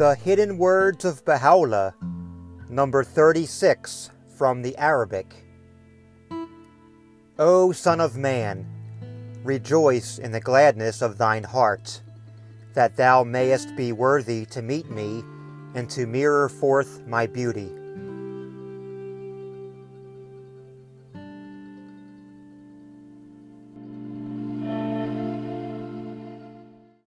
The Hidden Words of Baha'u'llah, number 36 from the Arabic. O Son of Man, rejoice in the gladness of thine heart, that thou mayest be worthy to meet me and to mirror forth my beauty.